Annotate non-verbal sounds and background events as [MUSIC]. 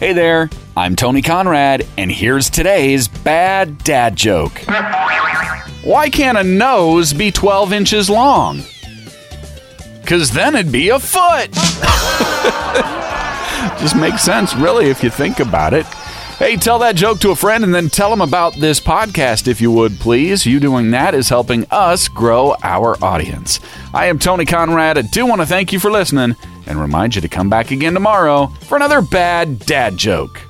Hey there, I'm Tony Conrad, and here's today's bad dad joke. Why can't a nose be 12 inches long? Because then it'd be a foot. [LAUGHS] Just makes sense, really, if you think about it. Hey, tell that joke to a friend and then tell them about this podcast, if you would, please. You doing that is helping us grow our audience. I am Tony Conrad. I do want to thank you for listening and remind you to come back again tomorrow for another bad dad joke.